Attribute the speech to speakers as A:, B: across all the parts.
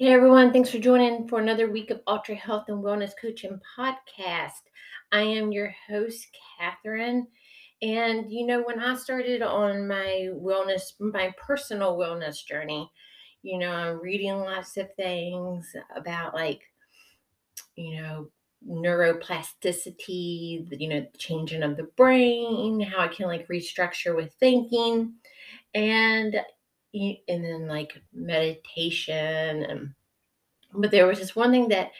A: Hey everyone, thanks for joining for another week of Ultra Health and Wellness Coaching Podcast. I am your host, Catherine. And you know, when I started on my wellness, my personal wellness journey, you know, I'm reading lots of things about like, you know, neuroplasticity, you know, changing of the brain, how I can like restructure with thinking. And and then like meditation and but there was just one thing that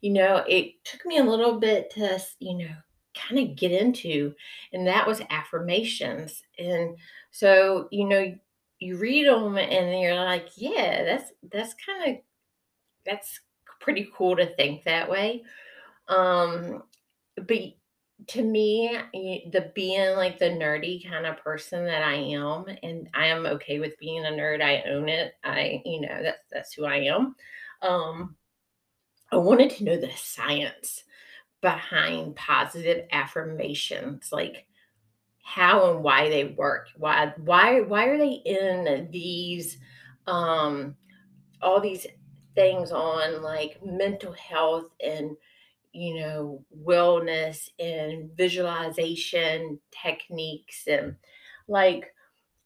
A: you know it took me a little bit to you know kind of get into and that was affirmations. And so you know you read them and you're like yeah that's that's kind of that's pretty cool to think that way. Um but to me, the being like the nerdy kind of person that I am, and I am okay with being a nerd. I own it. I, you know, that's that's who I am. Um, I wanted to know the science behind positive affirmations, like how and why they work. Why why why are they in these um all these things on like mental health and you know, wellness and visualization techniques and like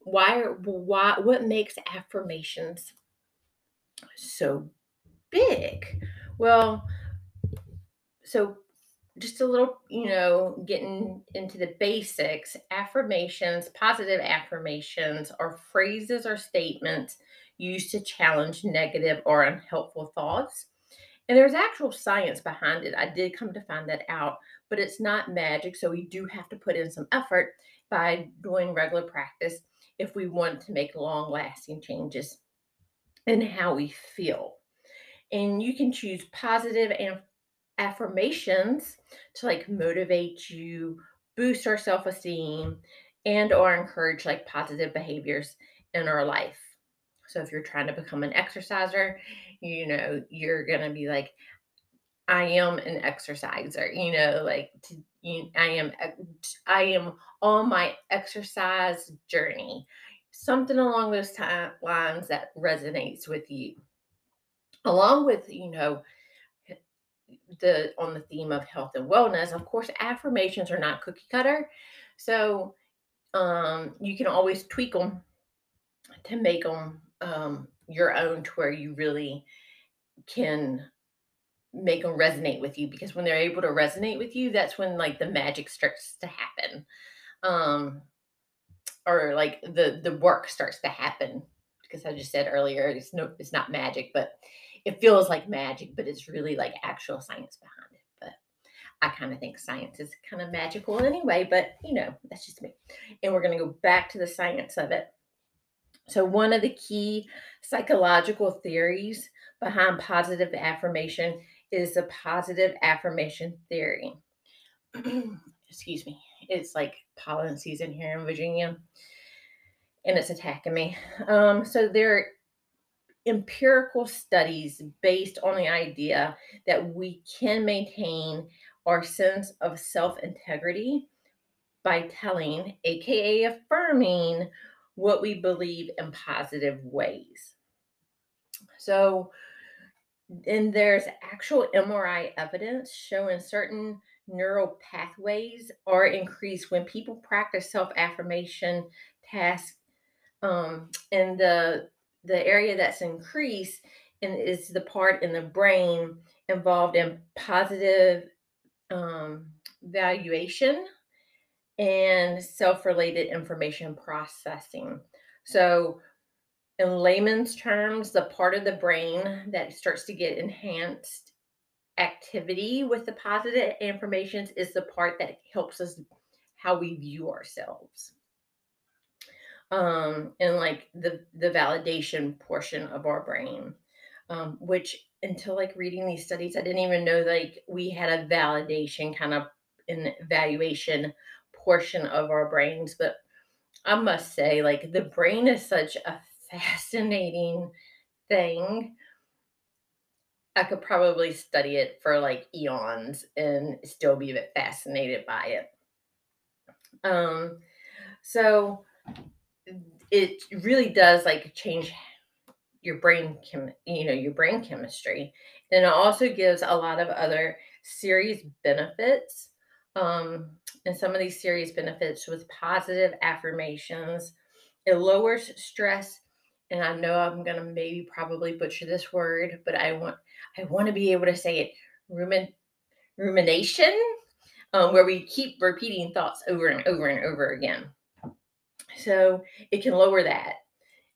A: why why what makes affirmations so big? Well, so just a little, you know, getting into the basics, affirmations, positive affirmations are phrases or statements used to challenge negative or unhelpful thoughts and there's actual science behind it. I did come to find that out, but it's not magic. So we do have to put in some effort by doing regular practice if we want to make long lasting changes in how we feel. And you can choose positive and affirmations to like motivate you, boost our self-esteem, and or encourage like positive behaviors in our life. So if you're trying to become an exerciser you know, you're going to be like, I am an exerciser, you know, like to, you, I am, I am on my exercise journey. Something along those time, lines that resonates with you, along with, you know, the on the theme of health and wellness. Of course, affirmations are not cookie cutter, so um, you can always tweak them to make them um, your own to where you really can make them resonate with you because when they're able to resonate with you that's when like the magic starts to happen. Um or like the the work starts to happen because i just said earlier it's no it's not magic but it feels like magic but it's really like actual science behind it. But i kind of think science is kind of magical anyway but you know that's just me. And we're going to go back to the science of it so, one of the key psychological theories behind positive affirmation is the positive affirmation theory. Excuse me. It's like pollen season here in Virginia and it's attacking me. Um, so, there are empirical studies based on the idea that we can maintain our sense of self integrity by telling, aka affirming, what we believe in positive ways. So, and there's actual MRI evidence showing certain neural pathways are increased when people practice self affirmation tasks. Um, and the the area that's increased and is the part in the brain involved in positive um, valuation and self related information processing. So, in layman's terms, the part of the brain that starts to get enhanced activity with the positive informations is the part that helps us how we view ourselves. Um, and like the the validation portion of our brain, um, which until like reading these studies, I didn't even know like we had a validation kind of an evaluation portion of our brains. But I must say, like, the brain is such a fascinating thing. I could probably study it for like eons and still be fascinated by it. Um, so it really does like change your brain chem, you know, your brain chemistry. And it also gives a lot of other serious benefits. Um, and some of these serious benefits with positive affirmations. It lowers stress. And I know I'm gonna maybe probably butcher this word, but I want I want to be able to say it. Rumin, rumination, um, where we keep repeating thoughts over and over and over again. So it can lower that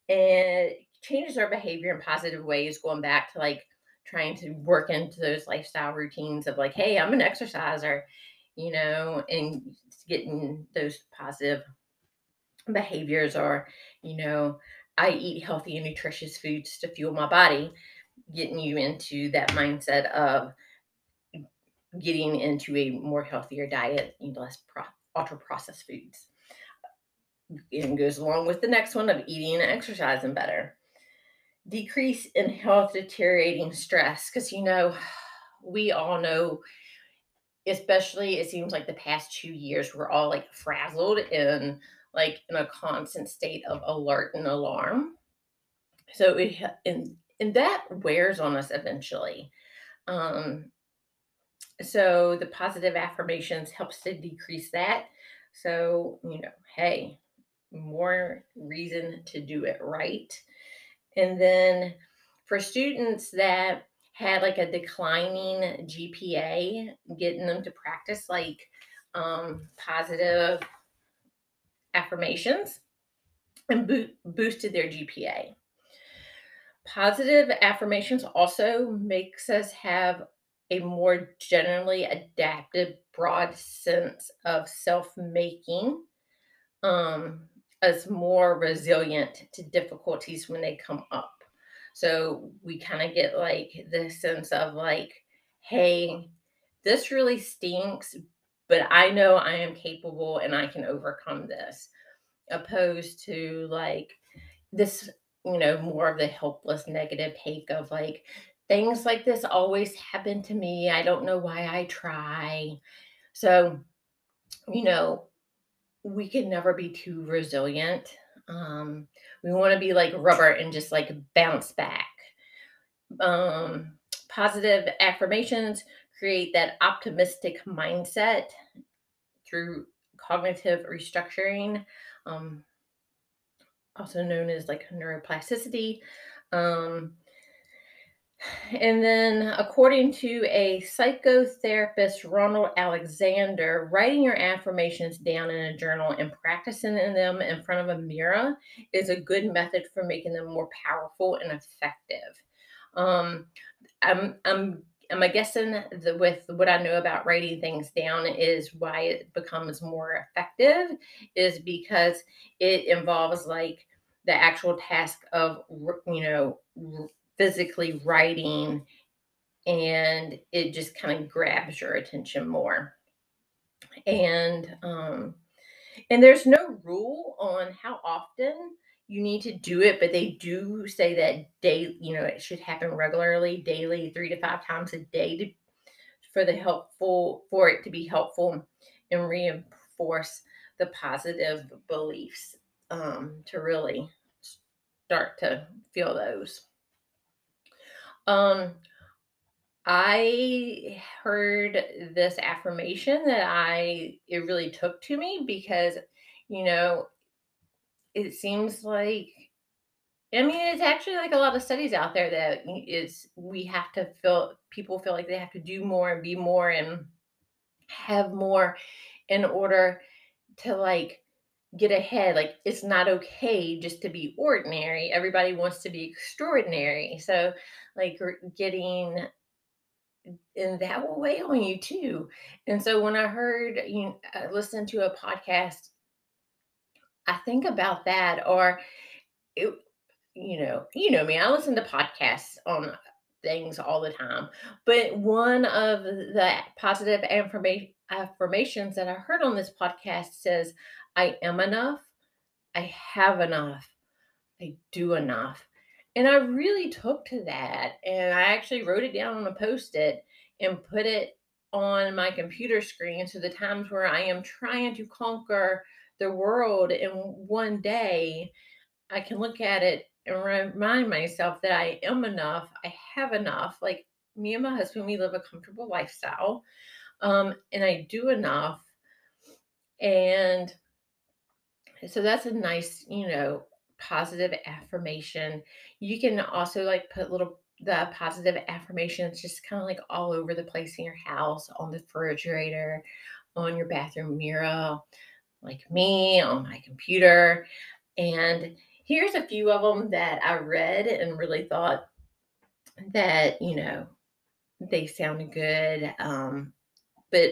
A: and changes our behavior in positive ways, going back to like trying to work into those lifestyle routines of like, hey, I'm an exerciser, you know, and getting those positive behaviors or, you know, I eat healthy and nutritious foods to fuel my body, getting you into that mindset of getting into a more healthier diet, and less pro- ultra processed foods. And goes along with the next one of eating and exercising better. Decrease in health deteriorating stress. Because, you know, we all know, especially it seems like the past two years, we're all like frazzled and like in a constant state of alert and alarm. So it, and, and that wears on us eventually. Um, so the positive affirmations helps to decrease that. So, you know, hey, more reason to do it right. And then for students that had like a declining GPA, getting them to practice like um, positive affirmations and bo- boosted their GPA. Positive affirmations also makes us have a more generally adaptive, broad sense of self-making um, us more resilient to difficulties when they come up. So we kind of get like this sense of like, hey, this really stinks, but I know I am capable and I can overcome this, opposed to like this, you know, more of the helpless negative take of like, things like this always happen to me. I don't know why I try. So, you know, we can never be too resilient. Um, we want to be like rubber and just like bounce back. Um, positive affirmations create that optimistic mindset through cognitive restructuring, um, also known as like neuroplasticity. Um, and then, according to a psychotherapist, Ronald Alexander, writing your affirmations down in a journal and practicing them in front of a mirror is a good method for making them more powerful and effective. Um, I'm, I'm, I'm guessing that with what I know about writing things down is why it becomes more effective is because it involves like the actual task of you know physically writing and it just kind of grabs your attention more. And um and there's no rule on how often you need to do it but they do say that day you know it should happen regularly daily three to five times a day to, for the helpful for it to be helpful and reinforce the positive beliefs um, to really start to feel those um, I heard this affirmation that I it really took to me because you know it seems like I mean it's actually like a lot of studies out there that is we have to feel people feel like they have to do more and be more and have more in order to like get ahead. Like it's not okay just to be ordinary. Everybody wants to be extraordinary. So like getting and that will weigh on you too. And so when I heard you uh, I listened to a podcast, I think about that or it, you know, you know me, I listen to podcasts on things all the time. But one of the positive affirmation affirmations that I heard on this podcast says, I am enough, I have enough, I do enough. And I really took to that. And I actually wrote it down on a post it and put it on my computer screen. So the times where I am trying to conquer the world in one day, I can look at it and remind myself that I am enough. I have enough. Like me and my husband, we live a comfortable lifestyle. Um, and I do enough. And so that's a nice, you know, positive affirmation. You can also like put little the positive affirmations just kind of like all over the place in your house, on the refrigerator, on your bathroom mirror, like me, on my computer. And here's a few of them that I read and really thought that, you know, they sounded good. Um, but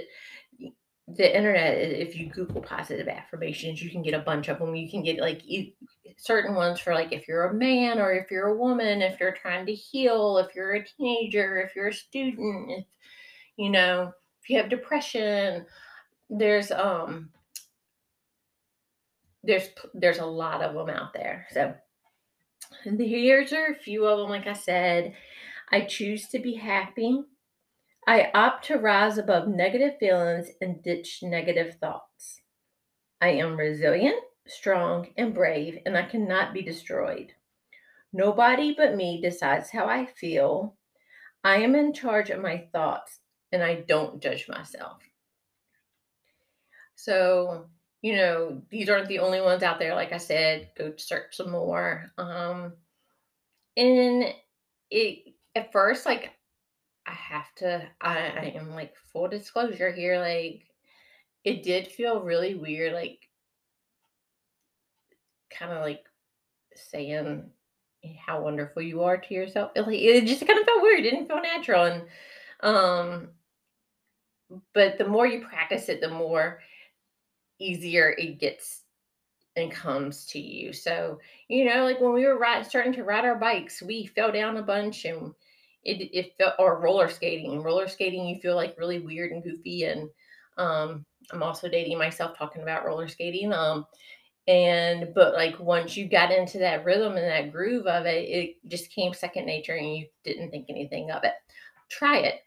A: the internet, if you Google positive affirmations, you can get a bunch of them. You can get like you, certain ones for like if you're a man or if you're a woman, if you're trying to heal, if you're a teenager, if you're a student, if you know, if you have depression. There's um there's there's a lot of them out there. So here's are a few of them. Like I said, I choose to be happy. I opt to rise above negative feelings and ditch negative thoughts. I am resilient, strong, and brave, and I cannot be destroyed. Nobody but me decides how I feel. I am in charge of my thoughts, and I don't judge myself. So, you know, these aren't the only ones out there. Like I said, go search some more. Um, and it at first, like I have to, I, I am like full disclosure here, like it did feel really weird, like kind of like saying how wonderful you are to yourself. It, like, it just kind of felt weird. It didn't feel natural. And, um, but the more you practice it, the more easier it gets and comes to you. So, you know, like when we were ride, starting to ride our bikes, we fell down a bunch and it, it felt, or roller skating. And Roller skating, you feel like really weird and goofy. And um, I'm also dating myself talking about roller skating. Um, and but like once you got into that rhythm and that groove of it, it just came second nature and you didn't think anything of it. Try it.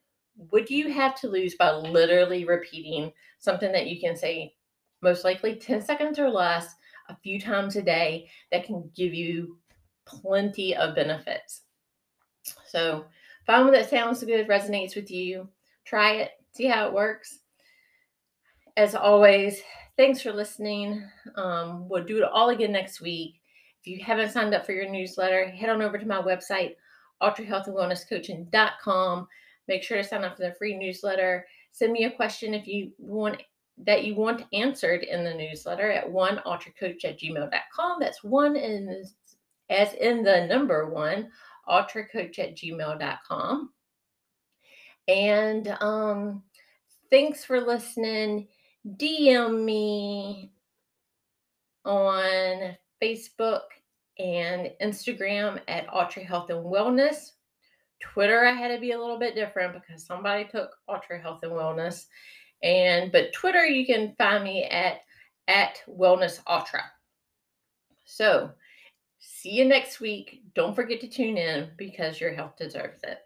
A: would you have to lose by literally repeating something that you can say most likely 10 seconds or less a few times a day that can give you plenty of benefits? So find one that sounds good, resonates with you. Try it, see how it works. As always, thanks for listening. Um, we'll do it all again next week. If you haven't signed up for your newsletter, head on over to my website, ultrahealthandwellnesscoaching.com. Make sure to sign up for the free newsletter. Send me a question if you want that you want answered in the newsletter at one ultracoach at gmail.com. That's one in as in the number one ultracoach at gmail.com. And um, thanks for listening. DM me on Facebook and Instagram at Ultra Health and Wellness. Twitter, I had to be a little bit different because somebody took Ultra Health and Wellness. And but Twitter, you can find me at at Wellness Ultra. So See you next week. Don't forget to tune in because your health deserves it.